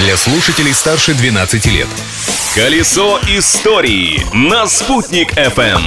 для слушателей старше 12 лет. Колесо истории на «Спутник FM.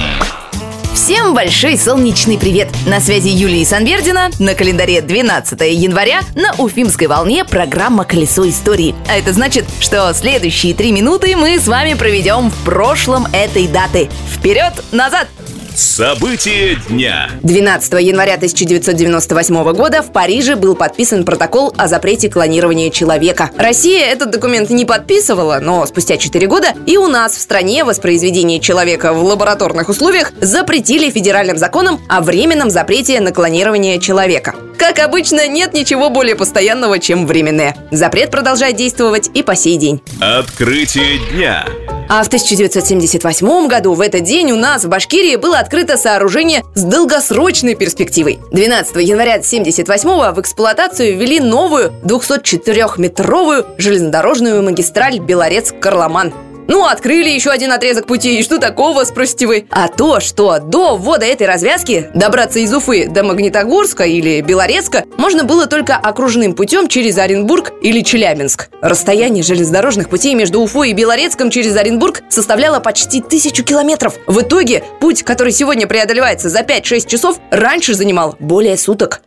Всем большой солнечный привет! На связи Юлия Санвердина. На календаре 12 января на Уфимской волне программа «Колесо истории». А это значит, что следующие три минуты мы с вами проведем в прошлом этой даты. Вперед, назад! События дня. 12 января 1998 года в Париже был подписан протокол о запрете клонирования человека. Россия этот документ не подписывала, но спустя 4 года и у нас в стране воспроизведение человека в лабораторных условиях запретили федеральным законом о временном запрете на клонирование человека. Как обычно, нет ничего более постоянного, чем временное. Запрет продолжает действовать и по сей день. Открытие дня. А в 1978 году в этот день у нас в Башкирии было открыто сооружение с долгосрочной перспективой. 12 января 1978 в эксплуатацию ввели новую 204-метровую железнодорожную магистраль Белорецк-Карламан. Ну, открыли еще один отрезок пути, и что такого, спросите вы? А то, что до ввода этой развязки добраться из Уфы до Магнитогорска или Белорецка можно было только окружным путем через Оренбург или Челябинск. Расстояние железнодорожных путей между Уфой и Белорецком через Оренбург составляло почти тысячу километров. В итоге путь, который сегодня преодолевается за 5-6 часов, раньше занимал более суток.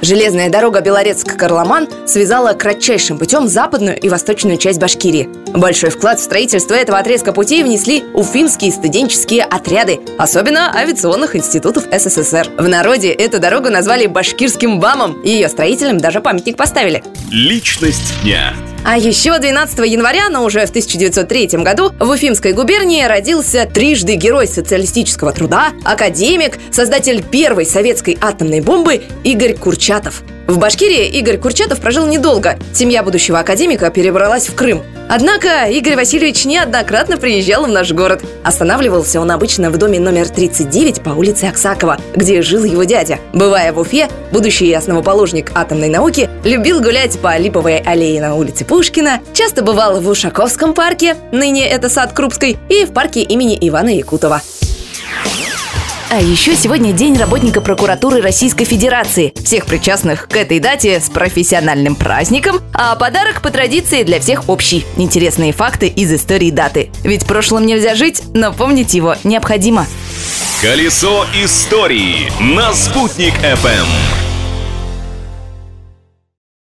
Железная дорога Белорецк-Карламан связала кратчайшим путем западную и восточную часть Башкирии. Большой вклад в строительство этого отрезка путей внесли уфимские студенческие отряды, особенно авиационных институтов СССР. В народе эту дорогу назвали Башкирским БАМом, и ее строителям даже памятник поставили. Личность дня. А еще 12 января, но уже в 1903 году, в Уфимской губернии родился трижды герой социалистического труда, академик, создатель первой советской атомной бомбы Игорь Курчатов. В Башкирии Игорь Курчатов прожил недолго. Семья будущего академика перебралась в Крым. Однако Игорь Васильевич неоднократно приезжал в наш город. Останавливался он обычно в доме номер 39 по улице Аксакова, где жил его дядя. Бывая в Уфе, будущий основоположник атомной науки любил гулять по Липовой аллее на улице Пушкина, часто бывал в Ушаковском парке, ныне это сад Крупской, и в парке имени Ивана Якутова. А еще сегодня День работника прокуратуры Российской Федерации. Всех причастных к этой дате с профессиональным праздником, а подарок по традиции для всех общий. Интересные факты из истории даты. Ведь прошлым нельзя жить, но помнить его необходимо. Колесо истории на «Спутник FM.